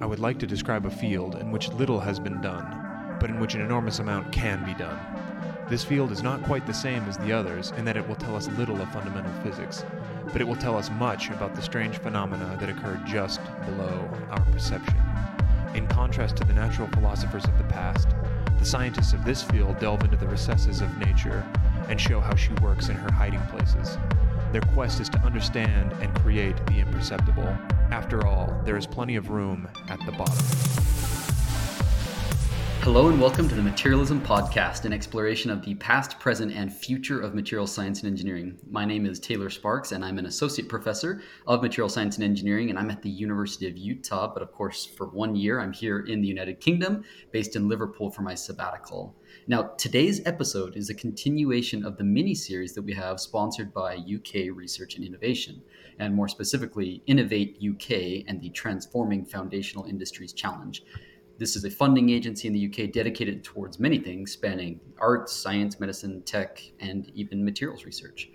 I would like to describe a field in which little has been done, but in which an enormous amount can be done. This field is not quite the same as the others in that it will tell us little of fundamental physics, but it will tell us much about the strange phenomena that occur just below our perception. In contrast to the natural philosophers of the past, the scientists of this field delve into the recesses of nature and show how she works in her hiding places. Their quest is to understand and create the imperceptible. After all, there is plenty of room at the bottom. Hello and welcome to the Materialism Podcast, an exploration of the past, present, and future of material science and engineering. My name is Taylor Sparks, and I'm an associate professor of material science and engineering, and I'm at the University of Utah. But of course, for one year, I'm here in the United Kingdom, based in Liverpool for my sabbatical. Now, today's episode is a continuation of the mini series that we have sponsored by UK Research and Innovation, and more specifically, Innovate UK and the Transforming Foundational Industries Challenge. This is a funding agency in the UK dedicated towards many things spanning arts, science, medicine, tech, and even materials research.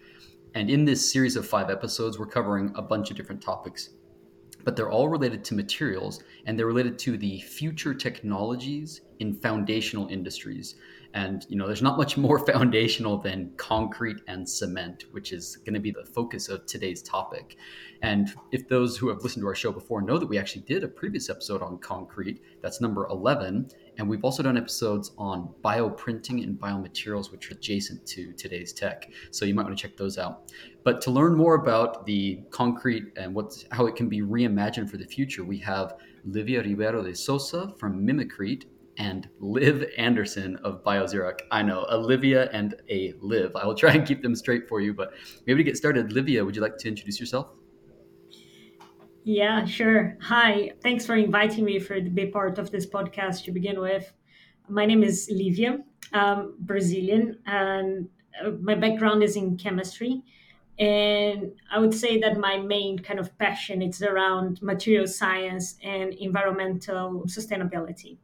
And in this series of five episodes, we're covering a bunch of different topics, but they're all related to materials and they're related to the future technologies in foundational industries. And you know, there's not much more foundational than concrete and cement, which is going to be the focus of today's topic. And if those who have listened to our show before know that we actually did a previous episode on concrete, that's number 11. And we've also done episodes on bioprinting and biomaterials, which are adjacent to today's tech. So you might want to check those out. But to learn more about the concrete and what's, how it can be reimagined for the future, we have Livia Ribeiro de Sousa from Mimicrete and Liv Anderson of BioZeroc. I know Olivia and a Liv. I will try and keep them straight for you, but maybe to get started, Livia, would you like to introduce yourself? Yeah, sure. Hi. Thanks for inviting me for to be part of this podcast to begin with. My name is Livia, I'm Brazilian, and uh, my background is in chemistry. And I would say that my main kind of passion is around material science and environmental sustainability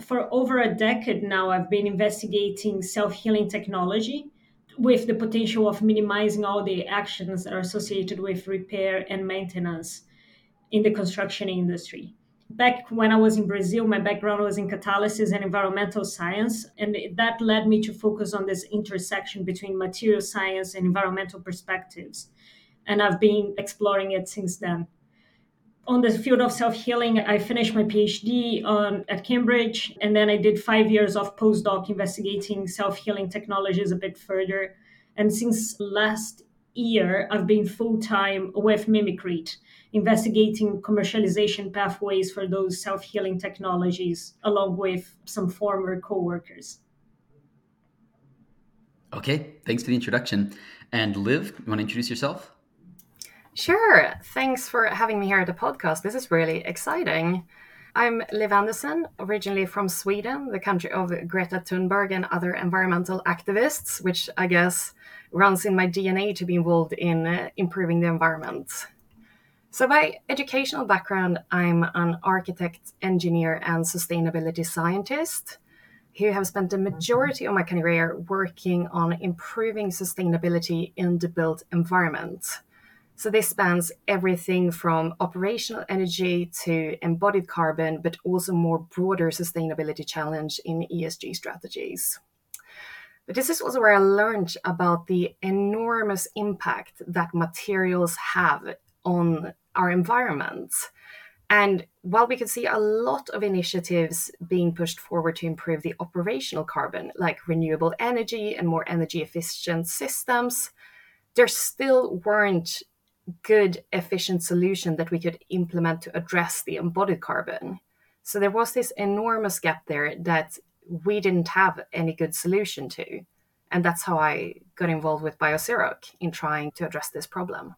for over a decade now, I've been investigating self healing technology with the potential of minimizing all the actions that are associated with repair and maintenance in the construction industry. Back when I was in Brazil, my background was in catalysis and environmental science, and that led me to focus on this intersection between material science and environmental perspectives. And I've been exploring it since then on the field of self healing, I finished my PhD on, at Cambridge, and then I did five years of postdoc investigating self healing technologies a bit further. And since last year, I've been full time with Mimicrete, investigating commercialization pathways for those self healing technologies, along with some former co workers. Okay, thanks for the introduction. And Liv, you want to introduce yourself? Sure. Thanks for having me here at the podcast. This is really exciting. I'm Liv Anderson, originally from Sweden, the country of Greta Thunberg and other environmental activists, which I guess runs in my DNA to be involved in uh, improving the environment. So, by educational background, I'm an architect, engineer, and sustainability scientist who have spent the majority of my career working on improving sustainability in the built environment. So this spans everything from operational energy to embodied carbon, but also more broader sustainability challenge in ESG strategies. But this is also where I learned about the enormous impact that materials have on our environment. And while we could see a lot of initiatives being pushed forward to improve the operational carbon, like renewable energy and more energy efficient systems, there still weren't good, efficient solution that we could implement to address the embodied carbon. So there was this enormous gap there that we didn't have any good solution to. And that's how I got involved with BioZeroc in trying to address this problem.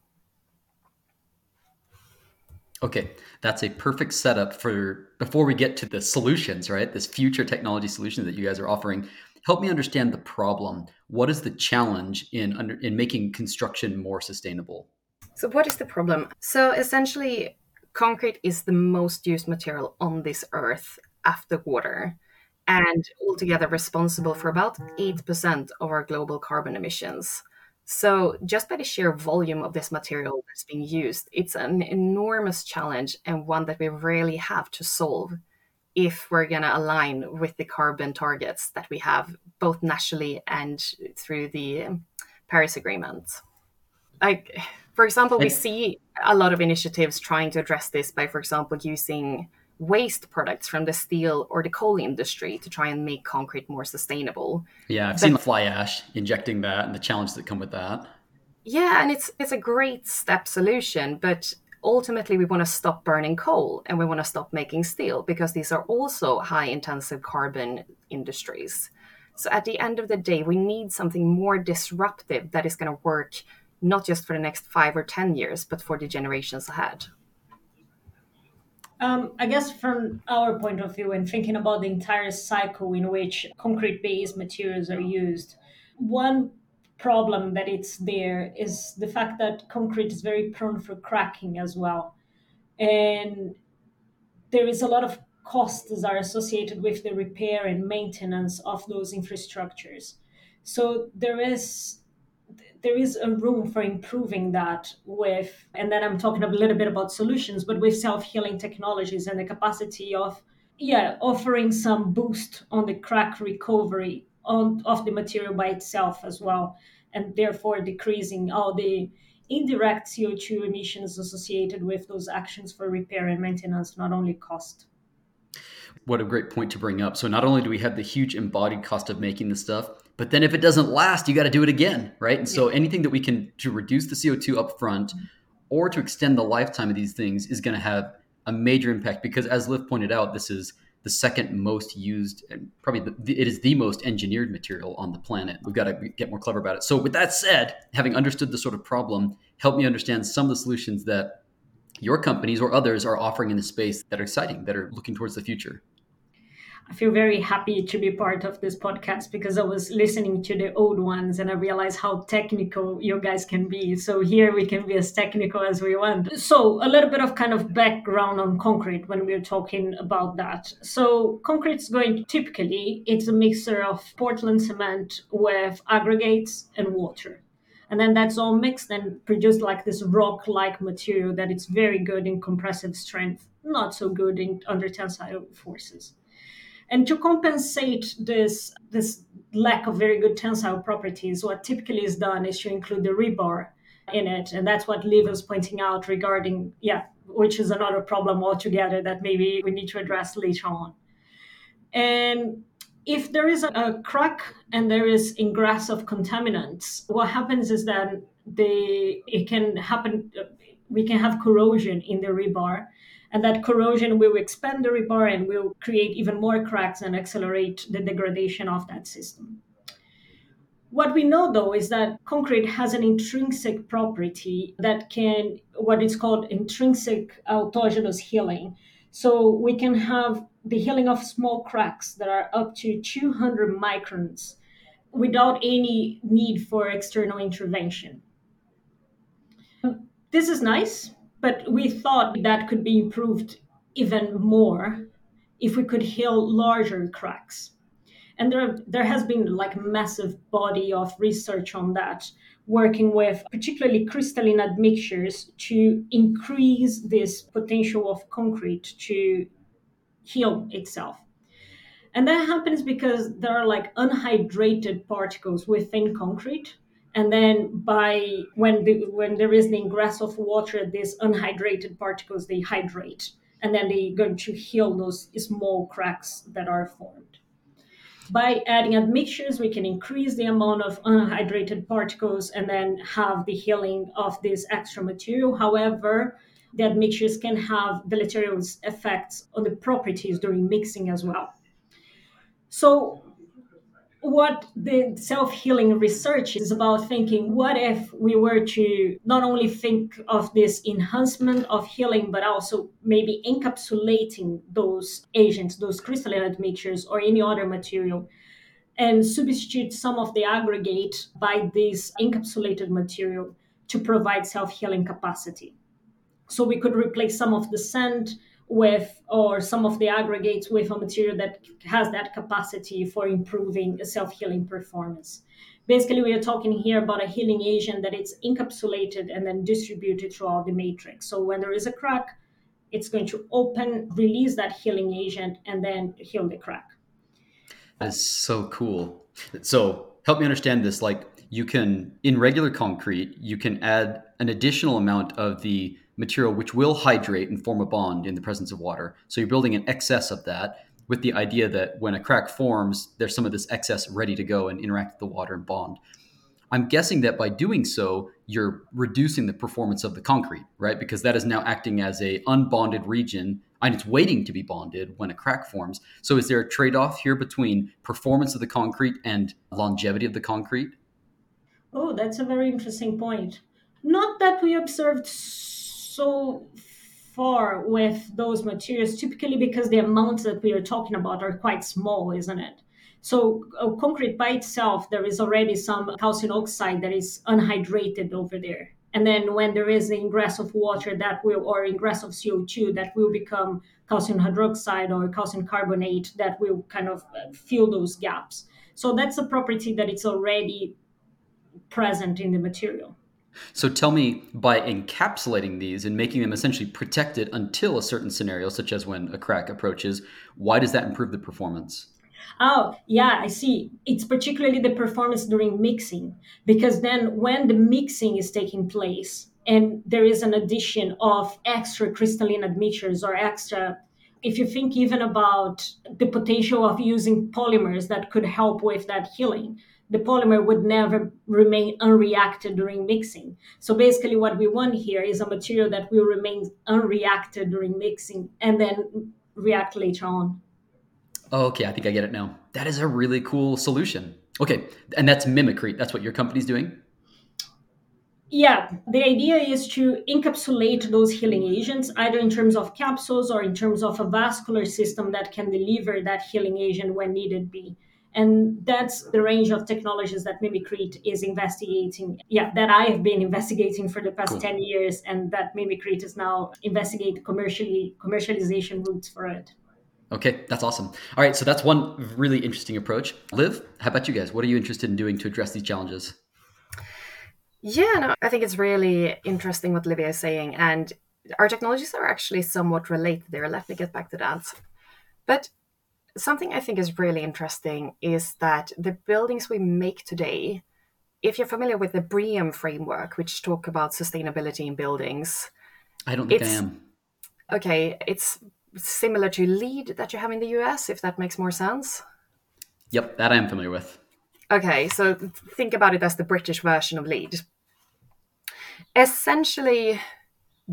Okay, that's a perfect setup for before we get to the solutions, right? This future technology solution that you guys are offering. Help me understand the problem. What is the challenge in under, in making construction more sustainable? So, what is the problem? So, essentially, concrete is the most used material on this earth after water and altogether responsible for about 8% of our global carbon emissions. So, just by the sheer volume of this material that's being used, it's an enormous challenge and one that we really have to solve if we're going to align with the carbon targets that we have both nationally and through the um, Paris Agreement. Like, for example, we see a lot of initiatives trying to address this by, for example, using waste products from the steel or the coal industry to try and make concrete more sustainable. Yeah, I've but, seen fly ash injecting that and the challenges that come with that. Yeah, and it's it's a great step solution, but ultimately we want to stop burning coal and we want to stop making steel because these are also high intensive carbon industries. So at the end of the day, we need something more disruptive that is going to work not just for the next five or 10 years, but for the generations ahead. Um, I guess from our point of view, and thinking about the entire cycle in which concrete based materials are used, one problem that it's there is the fact that concrete is very prone for cracking as well. And there is a lot of costs that are associated with the repair and maintenance of those infrastructures. So there is there is a room for improving that with, and then I'm talking a little bit about solutions, but with self healing technologies and the capacity of, yeah, offering some boost on the crack recovery on, of the material by itself as well, and therefore decreasing all the indirect CO2 emissions associated with those actions for repair and maintenance, not only cost. What a great point to bring up. So, not only do we have the huge embodied cost of making the stuff, but then if it doesn't last, you got to do it again, right? And so anything that we can to reduce the CO2 up front mm-hmm. or to extend the lifetime of these things is going to have a major impact because as Liv pointed out, this is the second most used and probably the, it is the most engineered material on the planet. We've got to get more clever about it. So with that said, having understood the sort of problem, help me understand some of the solutions that your companies or others are offering in the space that are exciting, that are looking towards the future. I feel very happy to be part of this podcast because I was listening to the old ones and I realized how technical you guys can be. So here we can be as technical as we want. So a little bit of kind of background on concrete when we're talking about that. So concrete's going typically it's a mixture of Portland cement with aggregates and water. And then that's all mixed and produced like this rock-like material that it's very good in compressive strength, not so good in under tensile forces. And to compensate this, this lack of very good tensile properties, what typically is done is to include the rebar in it. And that's what Liv was pointing out regarding, yeah, which is another problem altogether that maybe we need to address later on. And if there is a, crack and there is ingress of contaminants, what happens is that the it can happen. We can have corrosion in the rebar, and that corrosion will expand the rebar and will create even more cracks and accelerate the degradation of that system. What we know though is that concrete has an intrinsic property that can, what is called intrinsic autogenous healing. So we can have the healing of small cracks that are up to 200 microns without any need for external intervention. This is nice but we thought that could be improved even more if we could heal larger cracks. And there, there has been like massive body of research on that, working with particularly crystalline admixtures to increase this potential of concrete to heal itself. And that happens because there are like unhydrated particles within concrete and then by when the, when there is the ingress of water these unhydrated particles they hydrate. And then they're going to heal those small cracks that are formed. By adding admixtures we can increase the amount of unhydrated particles and then have the healing of this extra material. However the admixtures can have deleterious effects on the properties during mixing as well. So what the self-healing research is about thinking what if we were to not only think of this enhancement of healing but also maybe encapsulating those agents those crystalline admixtures or any other material and substitute some of the aggregate by this encapsulated material to provide self-healing capacity? So we could replace some of the sand with or some of the aggregates with a material that has that capacity for improving a self-healing performance basically we are talking here about a healing agent that it's encapsulated and then distributed throughout the matrix. So when there is a crack, it's going to open, release that healing agent, and then heal the crack. That's so cool. So help me understand this. Like you can, in regular concrete, you can add an additional amount of the material which will hydrate and form a bond in the presence of water. So you're building an excess of that with the idea that when a crack forms, there's some of this excess ready to go and interact with the water and bond. I'm guessing that by doing so, you're reducing the performance of the concrete, right? Because that is now acting as a unbonded region and it's waiting to be bonded when a crack forms. So is there a trade-off here between performance of the concrete and longevity of the concrete? Oh, that's a very interesting point. Not that we observed far with those materials, typically because the amounts that we are talking about are quite small, isn't it? So uh, concrete by itself, there is already some calcium oxide that is unhydrated over there. And then when there is the ingress of water that will, or ingress of CO2 that will become calcium hydroxide or calcium carbonate that will kind of uh, fill those gaps. So that's a property that it's already present in the material. So tell me, by encapsulating these and making them essentially protected until a certain scenario, such as when a crack approaches, why does that improve the performance? Oh, yeah, I see. It's particularly the performance during mixing, because then when the mixing is taking place and there is an addition of extra crystalline admixtures or extra, if you think even about the potential of using polymers that could help with that healing, the polymer would never remain unreacted during mixing. So basically, what we want here is a material that will remain unreacted during mixing and then react later on. Okay, I think I get it now. That is a really cool solution. Okay, and that's mimicry. That's what your company's doing? Yeah, the idea is to encapsulate those healing agents, either in terms of capsules or in terms of a vascular system that can deliver that healing agent when needed be and that's the range of technologies that Mimicrete is investigating. Yeah, that I have been investigating for the past cool. 10 years, and that Mimicrete is now investigating commercially commercialization routes for it. Okay, that's awesome. All right, so that's one really interesting approach. Liv, how about you guys? What are you interested in doing to address these challenges? Yeah, no, I think it's really interesting what Livia is saying, and our technologies are actually somewhat related there. Let me get back to that. But something I think is really interesting is that the buildings we make today, if you're familiar with the BREEAM framework, which talk about sustainability in buildings, I don't think I am. Okay, it's similar to LEED that you have in the US, if that makes more sense. Yep, that I am familiar with. Okay, so think about it as the British version of LEED. Essentially,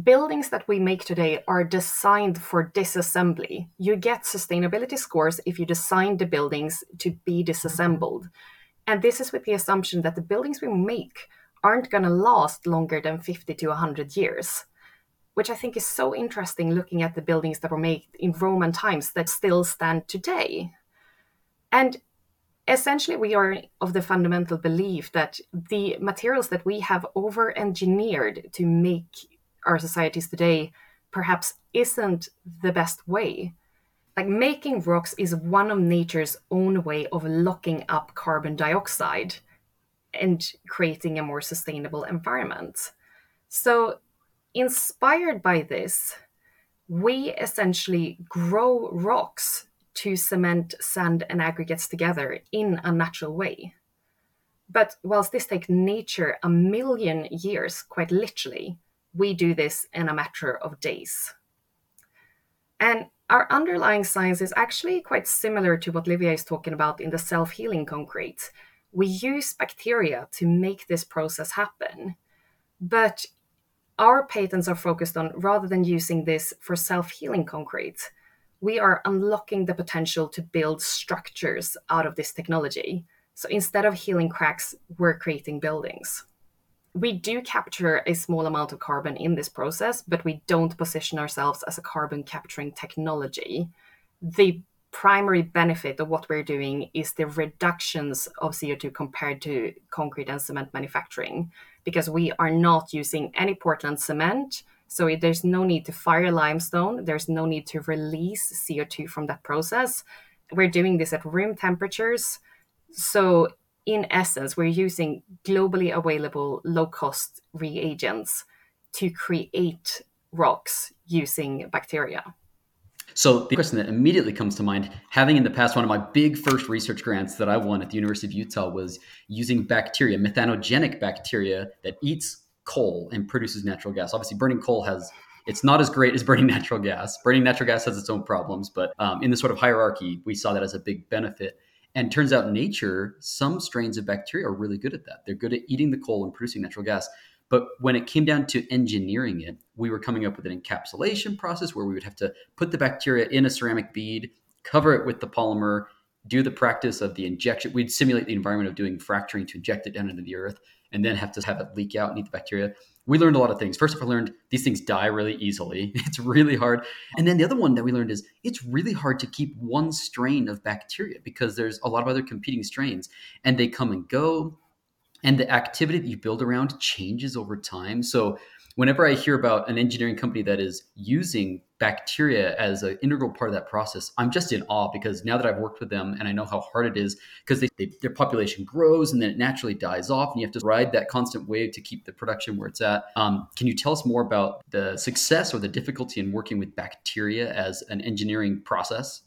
buildings that we make today are designed for disassembly. You get sustainability scores if you design the buildings to be disassembled. And this is with the assumption that the buildings we make aren't going to last longer than 50 to 100 years, which I think is so interesting looking at the buildings that were made in Roman times that still stand today. And essentially, we are of the fundamental belief that the materials that we have over engineered to make our societies today perhaps isn't the best way. Like making rocks is one of nature's own way of locking up carbon dioxide and creating a more sustainable environment. So, inspired by this, we essentially grow rocks to cement sand and aggregates together in a natural way. But whilst this takes nature a million years, quite literally, we do this in a matter of days. And our underlying science is actually quite similar to what Livia is talking about in the self healing concrete. We use bacteria to make this process happen. But our patents are focused on rather than using this for self healing concrete, we are unlocking the potential to build structures out of this technology. So instead of healing cracks, we're creating buildings we do capture a small amount of carbon in this process, but we don't position ourselves as a carbon capturing technology. The primary benefit of what we're doing is the reductions of CO2 compared to concrete and cement manufacturing, because we are not using any Portland cement. So there's no need to fire limestone, there's no need to release CO2 from that process. We're doing this at room temperatures. So in essence, we're using globally available low cost reagents to create rocks using bacteria. So the question that immediately comes to mind, having in the past one of my big first research grants that I won at the University of Utah was using bacteria, methanogenic bacteria that eats coal and produces natural gas. Obviously, burning coal has it's not as great as burning natural gas. Burning natural gas has its own problems, but um, in the sort of hierarchy, we saw that as a big benefit. And turns out, nature, some strains of bacteria are really good at that. They're good at eating the coal and producing natural gas. But when it came down to engineering it, we were coming up with an encapsulation process where we would have to put the bacteria in a ceramic bead, cover it with the polymer, do the practice of the injection. We'd simulate the environment of doing fracturing to inject it down into the earth and then have to have it leak out and eat the bacteria. We learned a lot of things. First of all, learned these things die really easily. It's really hard. And then the other one that we learned is it's really hard to keep one strain of bacteria because there's a lot of other competing strains and they come and go and the activity that you build around changes over time. So whenever I hear about an engineering company that is using bacteria as an integral part of that process, I'm just in awe because now that I've worked with them and I know how hard it is, because their population grows and then it naturally dies off, and you have to ride that constant wave to keep the production where it's at. Um, can you tell us more about the success or the difficulty in working with bacteria as an engineering process?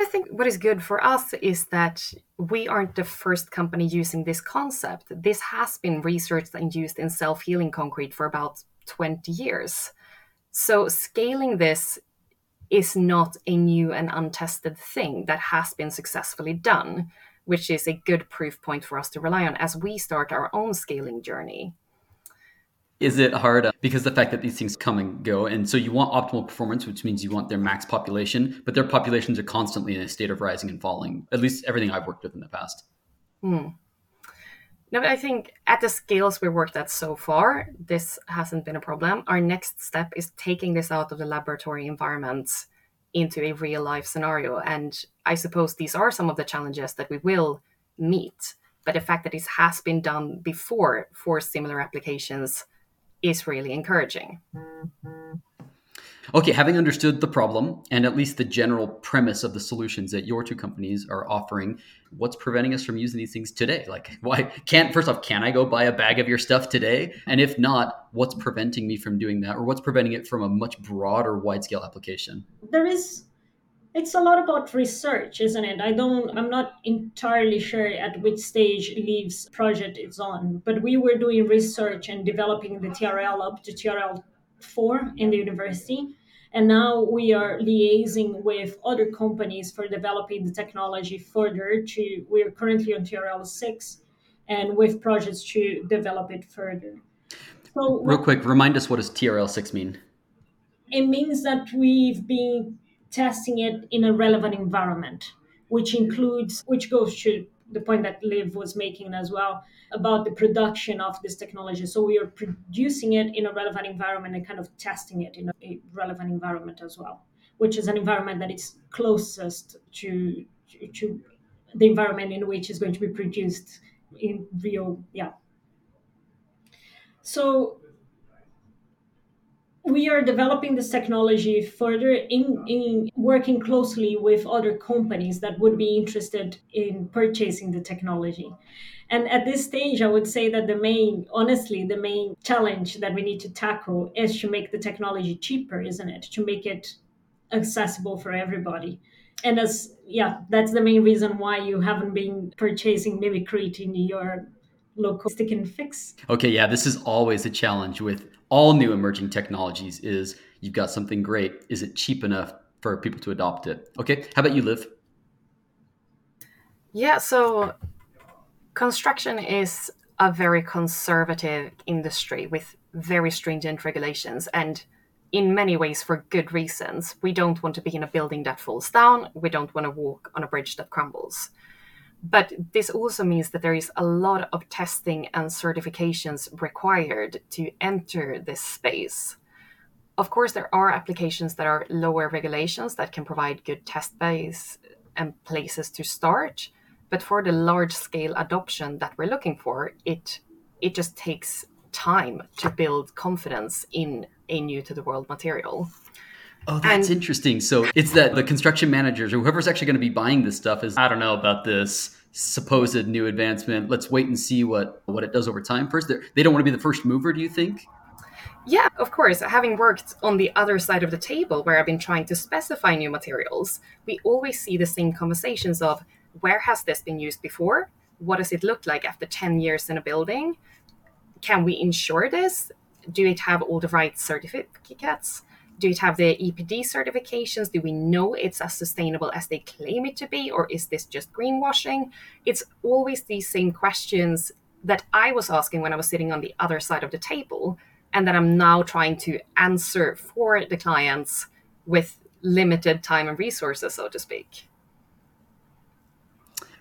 I think what is good for us is that we aren't the first company using this concept. This has been researched and used in self healing concrete for about 20 years. So, scaling this is not a new and untested thing that has been successfully done, which is a good proof point for us to rely on as we start our own scaling journey is it hard uh, because the fact that these things come and go and so you want optimal performance which means you want their max population but their populations are constantly in a state of rising and falling at least everything i've worked with in the past hmm. no i think at the scales we worked at so far this hasn't been a problem our next step is taking this out of the laboratory environment into a real life scenario and i suppose these are some of the challenges that we will meet but the fact that this has been done before for similar applications is really encouraging. Okay, having understood the problem and at least the general premise of the solutions that your two companies are offering, what's preventing us from using these things today? Like, why can't, first off, can I go buy a bag of your stuff today? And if not, what's preventing me from doing that? Or what's preventing it from a much broader, wide scale application? There is it's a lot about research isn't it? I don't i'm not entirely sure at which stage Liv's project is on but we were doing research and developing the trl up to trl 4 in the university. And now we are liaising with other companies for developing the technology further to we're currently on trl 6 and with projects to develop it further. So real quick remind us what does trl 6 mean? It means that we've been testing it in a relevant environment, which includes, which goes to the point that Liv was making as well about the production of this technology. So we are producing it in a relevant environment and kind of testing it in a relevant environment as well, which is an environment that is closest to, to, the environment in which is going to be produced in real, yeah. So we are developing this technology further in, in working closely with other companies that would be interested in purchasing the technology. And at this stage, I would say that the main, honestly, the main challenge that we need to tackle is to make the technology cheaper, isn't it? To make it accessible for everybody. And as, yeah, that's the main reason why you haven't been purchasing Mimicrete in your local stick and fix. Okay, yeah, this is always a challenge with all new emerging technologies is you've got something great. Is it cheap enough for people to adopt it? Okay, how about you, Liv? Yeah, so construction is a very conservative industry with very stringent regulations and in many ways for good reasons. We don't want to be in a building that falls down. We don't want to walk on a bridge that crumbles. But this also means that there is a lot of testing and certifications required to enter this space. Of course, there are applications that are lower regulations that can provide good test base and places to start. But for the large scale adoption that we're looking for, it it just takes time to build confidence in a new to the world material. Oh, that's and, interesting. So it's that the construction managers or whoever's actually going to be buying this stuff is I don't know about this supposed new advancement. Let's wait and see what what it does over time. First, They're, they do not want to be the first mover. Do you think? Yeah, of course. Having worked on the other side of the table where I've been trying to specify new materials, we always see the same conversations of where has this been used before? What does it look like after 10 years in a building? Can we ensure this? Do it have all the right certificates? Do it have the EPD certifications? Do we know it's as sustainable as they claim it to be? Or is this just greenwashing? It's always these same questions that I was asking when I was sitting on the other side of the table and that I'm now trying to answer for the clients with limited time and resources, so to speak.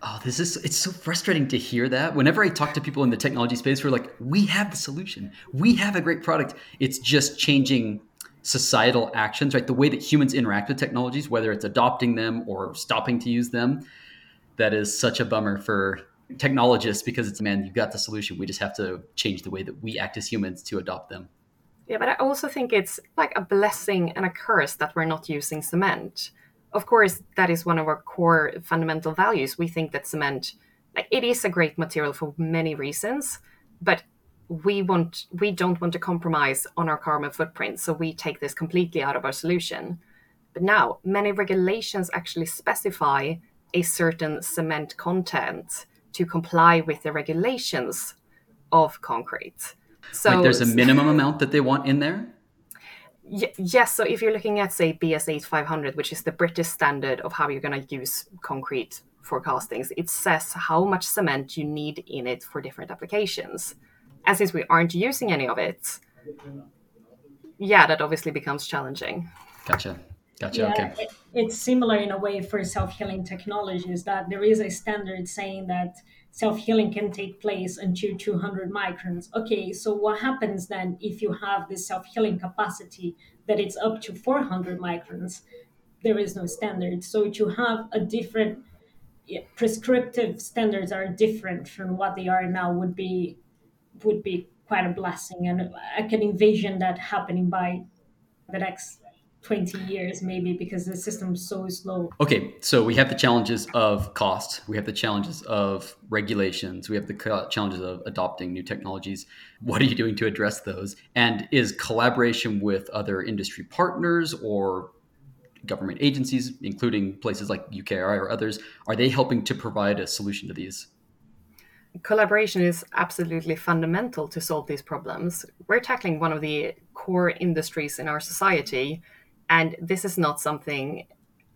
Oh, this is it's so frustrating to hear that. Whenever I talk to people in the technology space who are like, we have the solution. We have a great product. It's just changing societal actions, right? The way that humans interact with technologies, whether it's adopting them or stopping to use them. That is such a bummer for technologists because it's man, you've got the solution. We just have to change the way that we act as humans to adopt them. Yeah, but I also think it's like a blessing and a curse that we're not using cement. Of course, that is one of our core fundamental values. We think that cement, like it is a great material for many reasons, but we want we don't want to compromise on our carbon footprint, so we take this completely out of our solution. But now, many regulations actually specify a certain cement content to comply with the regulations of concrete. So like there's a minimum amount that they want in there? Y- yes. So if you're looking at, say, BS 8500, which is the British standard of how you're going to use concrete for castings, it says how much cement you need in it for different applications. And since we aren't using any of it, yeah, that obviously becomes challenging. Gotcha. Gotcha. Yeah, okay. It, it's similar in a way for self-healing technologies that there is a standard saying that self-healing can take place until 200 microns. Okay, so what happens then if you have this self-healing capacity that it's up to 400 microns? There is no standard. So to have a different yeah, prescriptive standards are different from what they are now would be would be quite a blessing, and I can envision that happening by the next 20 years maybe because the system's so slow. Okay so we have the challenges of cost we have the challenges of regulations we have the challenges of adopting new technologies. What are you doing to address those? And is collaboration with other industry partners or government agencies including places like ukri or others are they helping to provide a solution to these collaboration is absolutely fundamental to solve these problems. We're tackling one of the core industries in our society and this is not something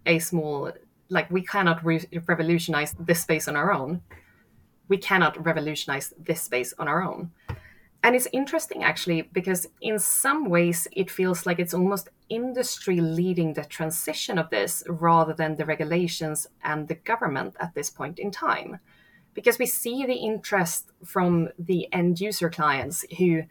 a small like we cannot re- revolutionize this space on our own. We cannot revolutionize this space on our own. And it's interesting actually because in some ways it feels like it's almost industry leading the transition of this rather than the regulations and the government at this point in time because we see the interest from the end user clients who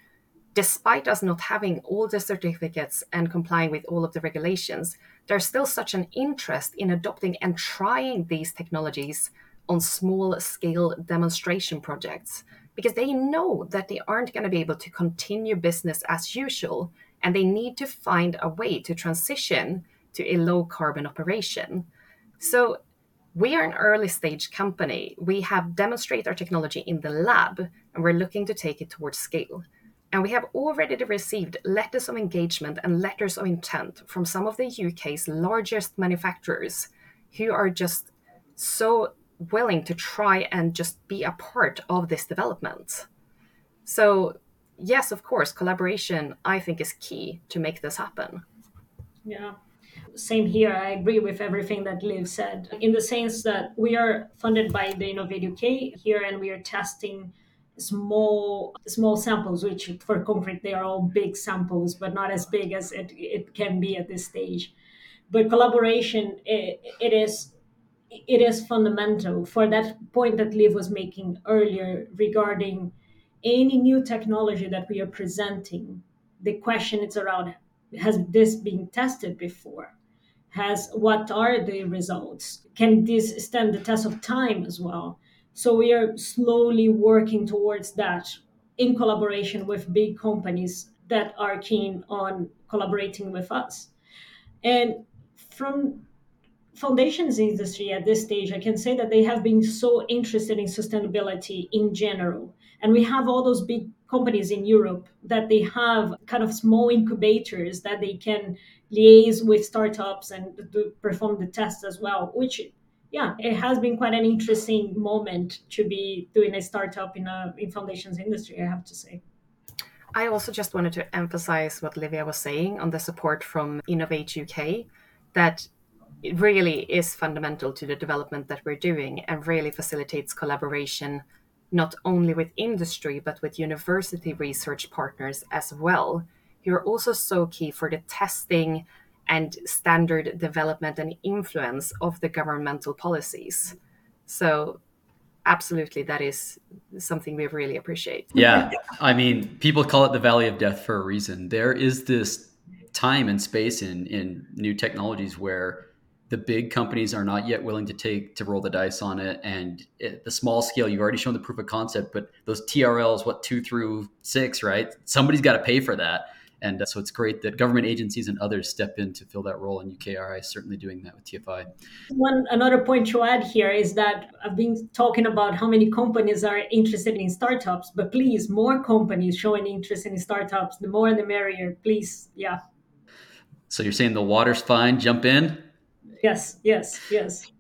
despite us not having all the certificates and complying with all of the regulations, there's still such an interest in adopting and trying these technologies on small scale demonstration projects because they know that they aren't going to be able to continue business as usual and they need to find a way to transition to a low carbon operation. So we are an early stage company. We have demonstrated our technology in the lab and we're looking to take it towards scale. And we have already received letters of engagement and letters of intent from some of the UK's largest manufacturers who are just so willing to try and just be a part of this development. So, yes, of course, collaboration I think is key to make this happen. Yeah. Same here. I agree with everything that Liv said in the sense that we are funded by the Innovate UK here and we are testing small small samples which for concrete they are all big samples but not as big as it, it can be at this stage but collaboration it, it is it is fundamental for that point that liv was making earlier regarding any new technology that we are presenting the question is around has this been tested before has what are the results can this stand the test of time as well so we are slowly working towards that in collaboration with big companies that are keen on collaborating with us. And from foundations industry at this stage, I can say that they have been so interested in sustainability in general. And we have all those big companies in Europe that they have kind of small incubators that they can liaise with startups and perform the tests as well, which yeah, it has been quite an interesting moment to be doing a startup in a in foundations industry, I have to say. I also just wanted to emphasize what Livia was saying on the support from Innovate UK, that it really is fundamental to the development that we're doing and really facilitates collaboration not only with industry but with university research partners as well. You're also so key for the testing and standard development and influence of the governmental policies. So absolutely that is something we really appreciate. Yeah. I mean, people call it the valley of death for a reason. There is this time and space in in new technologies where the big companies are not yet willing to take to roll the dice on it. And at the small scale you've already shown the proof of concept but those trls what two through six right? Somebody's got to pay for that. And uh, so it's great that government agencies and others step in to fill that role and ukri is certainly doing that with tfi one another point to add here is that i've been talking about how many companies are interested in startups but please more companies showing interest in startups. The more the merrier. Please yeah. So you're saying the water's fine? Jump in Yes, yes, yes.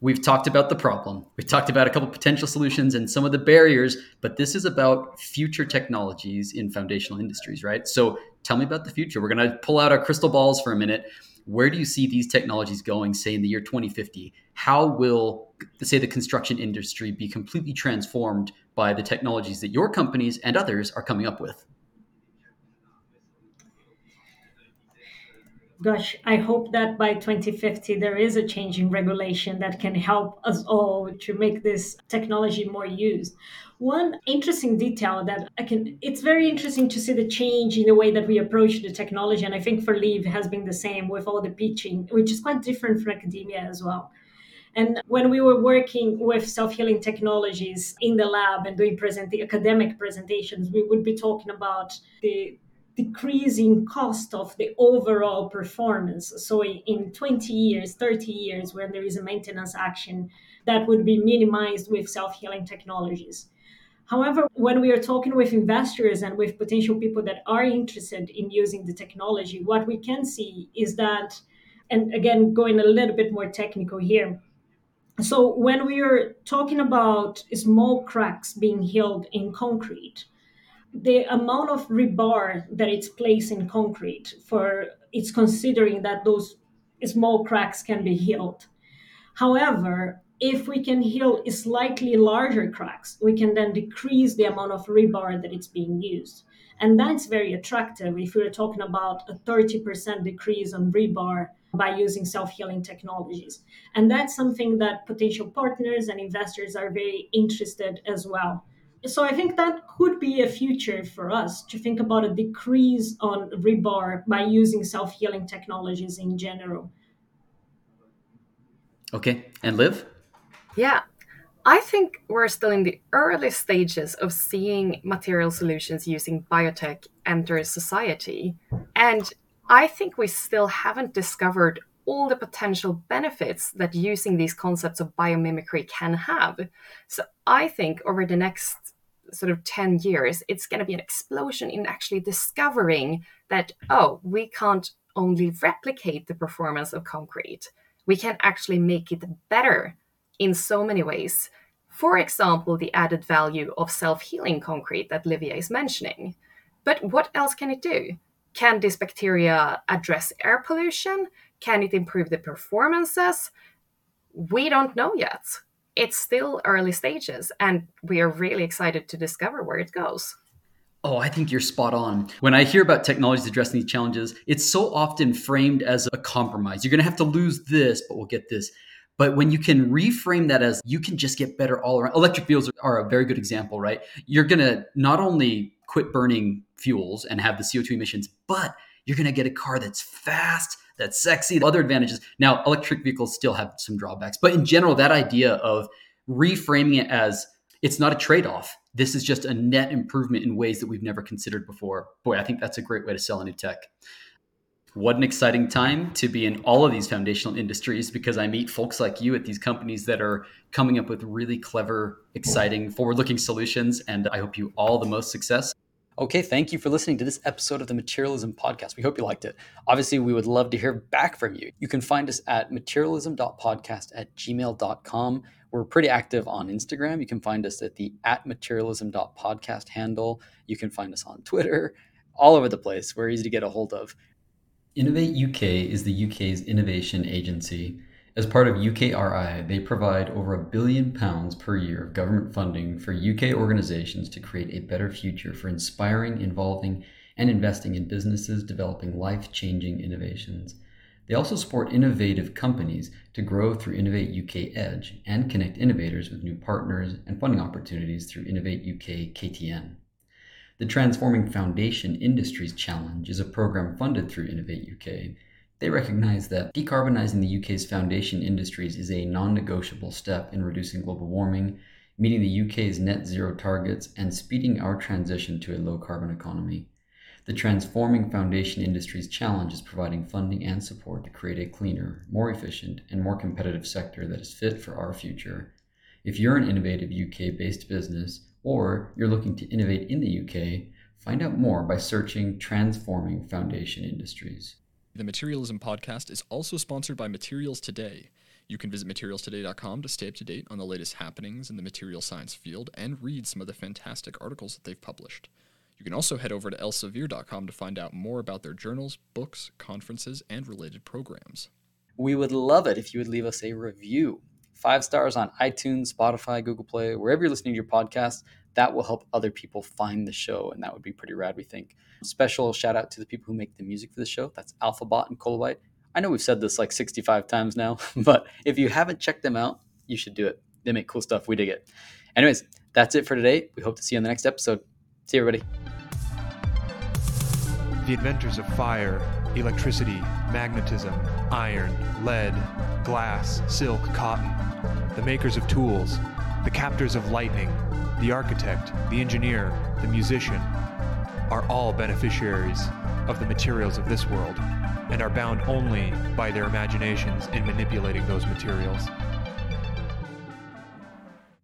We've talked about the problem. We've talked about a couple potential solutions and some of the barriers, but this is about future technologies in foundational industries, right? So tell me about the future. We're going to pull out our crystal balls for a minute. Where do you see these technologies going, say, in the year 2050? How will, say, the construction industry be completely transformed by the technologies that your companies and others are coming up with? Gosh, I hope that by 2050 there is a change in regulation that can help us all to make this technology more used. One interesting detail that I can, it's very interesting to see the change in the way that we approach the technology. And I think for Liv has been the same with all the pitching, which is quite different from academia as well. And when we were working with self-healing technologies in the lab and doing present academic presentations, we would be talking about the decreasing cost of the overall performance. So in 20 years, 30 years, when there is a maintenance action, that would be minimized with self-healing technologies. However, when we are talking with investors and with potential people that are interested in using the technology, what we can see is that, and again, going a little bit more technical here. So, when we are talking about small cracks being healed in concrete, the amount of rebar that it's placed in concrete for it's considering that those small cracks can be healed. However, if we can heal slightly larger cracks, we can then decrease the amount of rebar that it's being used. And that's very attractive if we're talking about a 30% decrease on rebar by using self healing technologies. And that's something that potential partners and investors are very interested as well so I think that could be a future for us to think about a decrease on rebar by using self-healing technologies in general. Okay, and Liv? Yeah, I think we're still in the early stages of seeing material solutions using biotech enter society. And I think we still haven't discovered all the potential benefits that using these concepts of biomimicry can have. So I think over the next sort of 10 years, it's going to be an explosion in actually discovering that, oh, we can't only replicate the performance of concrete, we can actually make it better in so many ways. For example, the added value of self healing concrete that Livia is mentioning. But what else can it do? Can this bacteria address air pollution? Can it improve the performances? We don't know yet it's still early stages and we are really excited to discover where it goes. Oh, I think you're spot on. When I hear about technologies addressing these challenges, it's so often framed as a compromise. You're going to have to lose this, but we'll get this. But when you can reframe that as you can just get better all around, electric vehicles are a very good example, right? You're going to not only quit burning fuels and have the CO2 emissions, but you're going to get a car that's fast, that's sexy, other advantages. Now, electric vehicles still have some drawbacks, but in general, that idea of reframing it as it's not a trade off. This is just a net improvement in ways that we've never considered before. Boy, I think that's a great way to sell a new tech. What an exciting time to be in all of these foundational industries because I meet folks like you at these companies that are coming up with really clever, exciting, forward looking solutions. And I hope you all the most success. Okay, thank you for listening to this episode of the Materialism Podcast. We hope you liked it. Obviously, we would love to hear back from you. You can find us at materialism.podcast at gmail.com. We're pretty active on Instagram. You can find us at the at materialism.podcast handle. You can find us on Twitter, all over the place. We're easy to get a hold of. Innovate UK is the UK's innovation agency. As part of UKRI, they provide over a billion pounds per year of government funding for UK organizations to create a better future for inspiring, involving, and investing in businesses developing life changing innovations. They also support innovative companies to grow through Innovate UK Edge and connect innovators with new partners and funding opportunities through Innovate UK KTN. The Transforming Foundation Industries Challenge is a program funded through Innovate UK. They recognize that decarbonizing the UK's foundation industries is a non negotiable step in reducing global warming, meeting the UK's net zero targets, and speeding our transition to a low carbon economy. The Transforming Foundation Industries Challenge is providing funding and support to create a cleaner, more efficient, and more competitive sector that is fit for our future. If you're an innovative UK based business, or you're looking to innovate in the UK, find out more by searching Transforming Foundation Industries. The Materialism podcast is also sponsored by Materials Today. You can visit materialstoday.com to stay up to date on the latest happenings in the material science field and read some of the fantastic articles that they've published. You can also head over to elsevier.com to find out more about their journals, books, conferences, and related programs. We would love it if you would leave us a review five stars on iTunes, Spotify, Google Play, wherever you're listening to your podcast. That will help other people find the show, and that would be pretty rad, we think. Special shout out to the people who make the music for the show. That's Alphabot and Kolobyte. I know we've said this like 65 times now, but if you haven't checked them out, you should do it. They make cool stuff. We dig it. Anyways, that's it for today. We hope to see you on the next episode. See you, everybody. The inventors of fire, electricity, magnetism, iron, lead, glass, silk, cotton, the makers of tools, the captors of lightning, the architect, the engineer, the musician, are all beneficiaries of the materials of this world and are bound only by their imaginations in manipulating those materials.